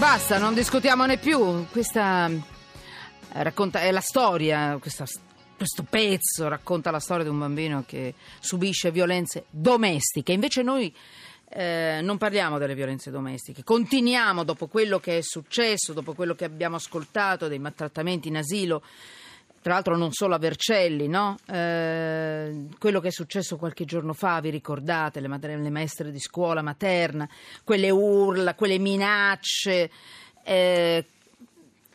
Basta, non discutiamone più. Questa eh, racconta, è la storia, questa- questo pezzo racconta la storia di un bambino che subisce violenze domestiche. Invece noi eh, non parliamo delle violenze domestiche. Continuiamo dopo quello che è successo, dopo quello che abbiamo ascoltato, dei maltrattamenti in asilo. Tra l'altro non solo a Vercelli, no? Eh, quello che è successo qualche giorno fa, vi ricordate, le, madre- le maestre di scuola materna, quelle urla, quelle minacce. Eh,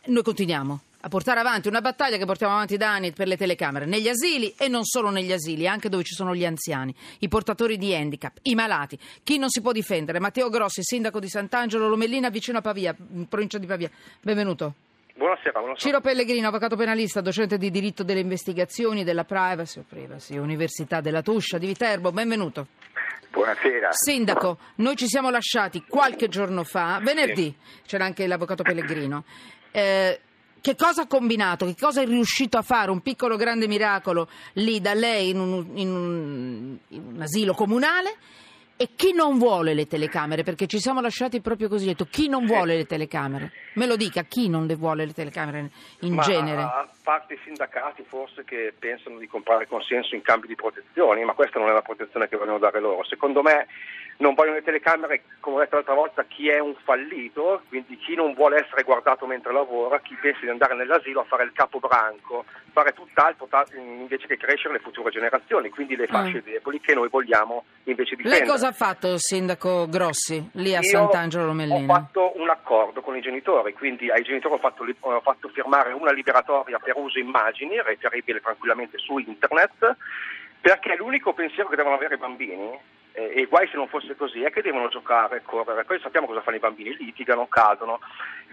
noi continuiamo a portare avanti una battaglia che portiamo avanti da anni per le telecamere, negli asili e non solo negli asili, anche dove ci sono gli anziani, i portatori di handicap, i malati, chi non si può difendere. Matteo Grossi, sindaco di Sant'Angelo Lomellina, vicino a Pavia, in provincia di Pavia. Benvenuto. Buonasera, buonasera. Ciro Pellegrino, avvocato penalista, docente di diritto delle investigazioni, della privacy, privacy, Università della Tuscia di Viterbo. Benvenuto. Buonasera. Sindaco, noi ci siamo lasciati qualche giorno fa, venerdì, c'era anche l'avvocato Pellegrino. Eh, che cosa ha combinato? Che cosa è riuscito a fare? Un piccolo grande miracolo lì da lei in un, in un- in un asilo comunale? E chi non vuole le telecamere? Perché ci siamo lasciati proprio così. Detto, chi non vuole le telecamere? Me lo dica, chi non le vuole le telecamere in Ma genere? A parte i sindacati forse che pensano di comprare consenso in cambio di protezioni, ma questa non è la protezione che vogliono dare loro. Secondo me non vogliono le telecamere, come ho detto l'altra volta, chi è un fallito, quindi chi non vuole essere guardato mentre lavora, chi pensa di andare nell'asilo a fare il capobranco, fare tutt'altro ta- invece che crescere le future generazioni, quindi le fasce deboli che noi vogliamo invece difendere. Lei cosa ha fatto, sindaco Grossi, lì a Io Sant'Angelo Ho Lomellina? fatto un accordo con i genitori, quindi ai genitori ho fatto, ho fatto firmare una liberatoria per uso immagini, reperibile tranquillamente su internet, perché l'unico pensiero che devono avere i bambini, eh, e guai se non fosse così, è che devono giocare, correre. Poi sappiamo cosa fanno i bambini, litigano, cadono.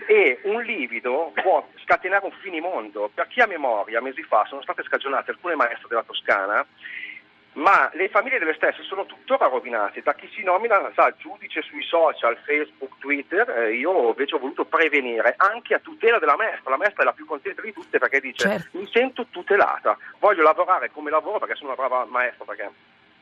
E un livido può scatenare un finimondo. Per chi ha memoria, mesi fa sono state scagionate alcune maestre della Toscana ma le famiglie delle stesse sono tuttora rovinate da chi si nomina sa, giudice sui social, Facebook, Twitter. Eh, io invece ho voluto prevenire anche a tutela della maestra. La maestra è la più contenta di tutte perché dice: Certo. Mi sento tutelata, voglio lavorare come lavoro perché sono una brava maestra, perché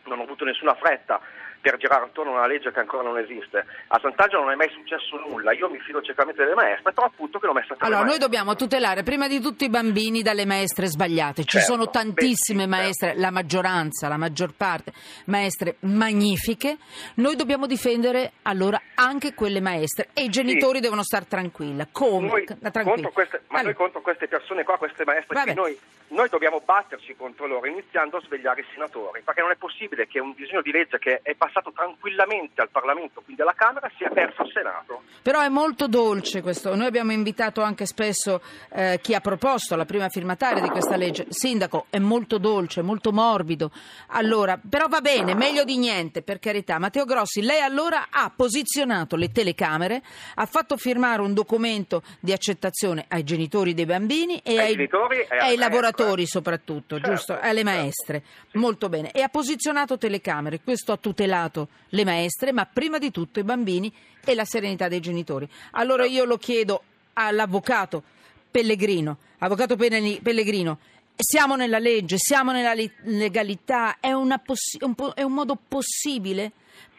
non ho avuto nessuna fretta per girare attorno a una legge che ancora non esiste. A Sant'Angelo non è mai successo nulla. Io mi fido ciecamente delle maestre, però appunto che l'ho messa tra Allora, noi dobbiamo tutelare prima di tutto i bambini dalle maestre sbagliate. Ci Certo, sono tantissime beh, sì, maestre, la maggioranza, la maggior parte, maestre magnifiche. Noi dobbiamo difendere allora anche quelle maestre e i genitori devono stare tranquilla. Come? Noi Tranquilli. contro queste, ma Allora, noi contro queste persone qua, queste maestre Vabbè. noi, noi dobbiamo batterci contro loro iniziando a svegliare i senatori, perché non è possibile che un disegno di legge che è passato tranquillamente al Parlamento, quindi alla Camera, sia perso al Senato. Però è molto dolce questo. Noi abbiamo invitato anche spesso eh, chi ha proposto la prima firmataria di questa legge. Sindaco, è molto dolce, molto morbido. Allora, però va bene, meglio di niente, per carità. Matteo Grossi, lei allora ha posizionato le telecamere, ha fatto firmare un documento di accettazione ai genitori dei bambini e Ai ai, e ai lavoratori soprattutto, Certo, giusto? Alle certo. maestre. Molto bene. E ha posizionato telecamere. Questo ha tutelato le maestre, ma prima di tutto i bambini e la serenità dei genitori. Allora io lo chiedo all'avvocato Pellegrino. Avvocato Pellegrino, siamo nella legge, siamo nella li- legalità, è, una possi- un, po- è un modo possibile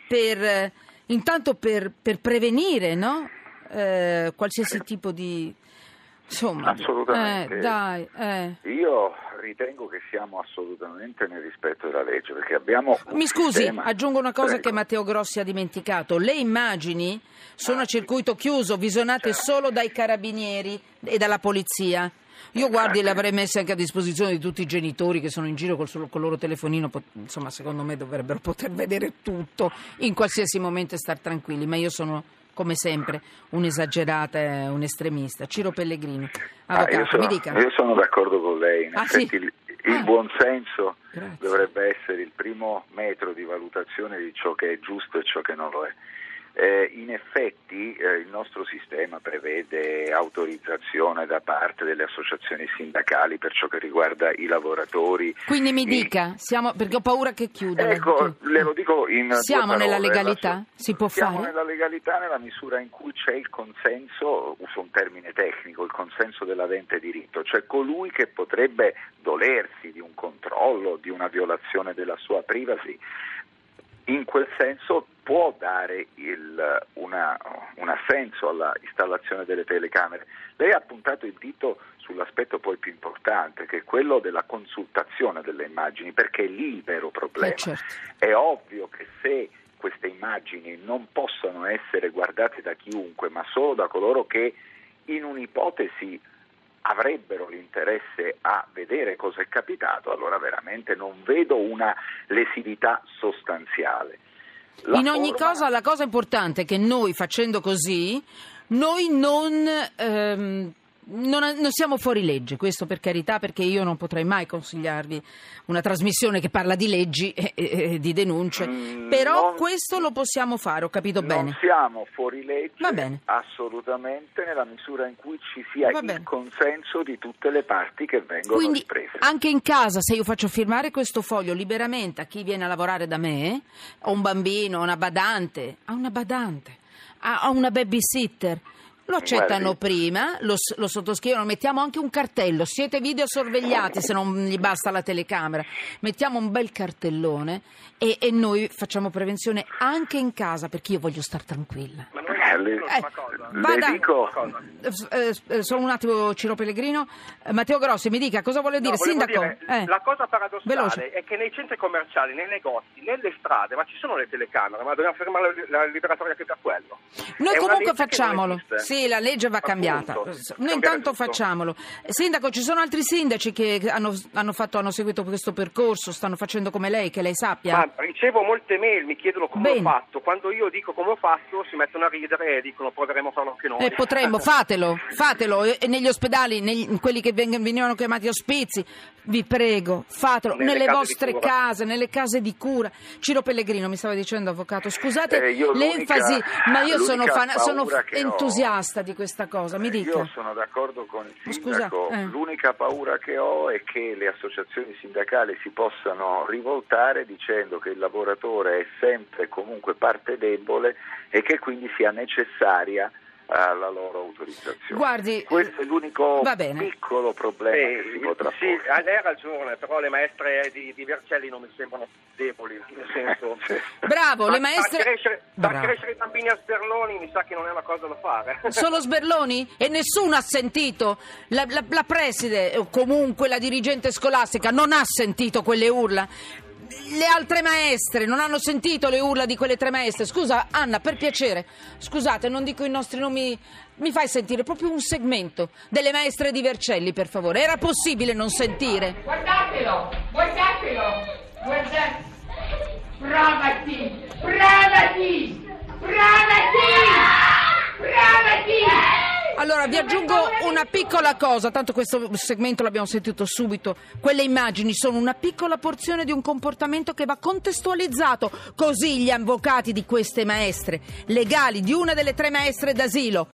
per, eh, intanto per, per prevenire, no? Eh, qualsiasi tipo di... Insomma, Assolutamente. eh, dai, eh. Io ritengo che siamo assolutamente nel rispetto della legge perché abbiamo Mi scusi, sistema- aggiungo una cosa Prego. che Matteo Grossi ha dimenticato. Le immagini sono a circuito chiuso, visionate solo dai carabinieri e dalla polizia. Io guardi le avrei messe anche a disposizione di tutti i genitori che sono in giro col, col loro telefonino, insomma secondo me dovrebbero poter vedere tutto in qualsiasi momento e star tranquilli, ma io sono come sempre un'esagerata e un estremista. Ciro Pellegrino, Ah, avvocato, io, sono, mi dica. io sono d'accordo con lei, in Ah, effetti sì? il, Ah. buon senso Grazie. dovrebbe essere il primo metro di valutazione di ciò che è giusto e ciò che non lo è. Eh, in effetti eh, il nostro sistema prevede autorizzazione da parte delle associazioni sindacali per ciò che riguarda i lavoratori. Quindi mi dica, siamo, perché ho paura che chiuda. Ecco, le lo dico in Siamo nella legalità? la- Si può Siamo fare? nella legalità nella misura in cui c'è il consenso, uso un termine tecnico, il consenso dell'avente diritto, cioè colui che potrebbe dolersi di un controllo, di una violazione della sua privacy, in quel senso può dare il, una, un assenso alla installazione delle telecamere. Lei ha puntato il dito sull'aspetto poi più importante, che è quello della consultazione delle immagini, perché è lì il vero problema. Eh, certo. È ovvio che se queste immagini non possono essere guardate da chiunque, ma solo da coloro che in un'ipotesi avrebbero l'interesse a vedere cosa è capitato, allora veramente non vedo una lesività sostanziale. La in ogni forma... cosa la cosa importante è che noi facendo così, noi non... Ehm non, non, siamo fuori legge, questo per carità, perché io non potrei mai consigliarvi una trasmissione che parla di leggi e, e, e di denunce, mm, però non, questo lo possiamo fare, ho capito non bene. Non siamo fuori legge, assolutamente, nella misura in cui ci sia Va il bene. consenso di tutte le parti che vengono Quindi, riprese. Anche in casa, se io faccio firmare questo foglio liberamente a chi viene a lavorare da me, a un bambino, una badante, a una badante, a una babysitter lo accettano Guardi. prima, lo, lo, sottoscrivono, mettiamo anche un cartello, siete videosorvegliati se non gli basta la telecamera, mettiamo un bel cartellone e, e noi facciamo prevenzione anche in casa perché io voglio stare tranquilla. Ma eh, le, eh, vada, dico... eh, eh, solo un attimo Ciro Pellegrino, eh, Matteo Grossi mi dica cosa vuole dire, no, Sindaco? Dire, eh. la cosa paradossale Veloce. è che nei centri commerciali, nei negozi, nelle strade, ma ci sono le telecamere, ma dobbiamo fermare la, liberatoria anche per quello. Noi è comunque facciamolo. Sì, la legge va cambiata. Noi intanto tutto. facciamolo. Sindaco, ci sono altri sindaci che hanno, hanno, fatto, hanno, seguito questo percorso, stanno facendo come lei, che lei sappia? Ma ricevo molte mail, mi chiedono come Bene. ho fatto. Quando io dico come ho fatto, si mettono a ridere e dicono proveremo a farlo anche noi. Eh, potremmo, fatelo, fatelo. E negli ospedali, negli, quelli che venivano chiamati ospizi, vi prego, fatelo. Nelle, nelle vostre case, nelle case di cura. Ciro Pellegrino mi stava dicendo, avvocato, scusate eh, l'enfasi, ma io sono, fan, sono entusiasta ho, di questa cosa. Mi dica. Io sono d'accordo con il sindaco. Scusa, eh. L'unica paura che ho è che le associazioni sindacali si possano rivoltare dicendo che il lavoratore è sempre comunque parte debole e che quindi sia necessaria alla loro autorizzazione. Guardi, Questo è l'unico piccolo problema eh, che si potrà sì, porre. Lei ha ragione, però le maestre di, di, Vercelli non mi sembrano deboli, nel senso... Bravo, le maestre... Far crescere, crescere, i bambini a sberloni mi sa che non è una cosa da fare. Solo sberloni? E nessuno ha sentito, la, la, la preside o comunque la dirigente scolastica non ha sentito quelle urla le altre maestre non hanno sentito le urla di quelle tre maestre. Scusa, Anna, per piacere, scusate, non dico i nostri nomi. Mi fai sentire proprio un segmento delle maestre di Vercelli, per favore. Era possibile non sentire? Guardatelo, guardatelo, guardate. Provati, provati, provati, provati. Allora vi aggiungo una piccola cosa, tanto questo segmento l'abbiamo sentito subito. Quelle immagini sono una piccola porzione di un comportamento che va contestualizzato. Così gli avvocati di queste maestre legali, di una delle tre maestre d'asilo,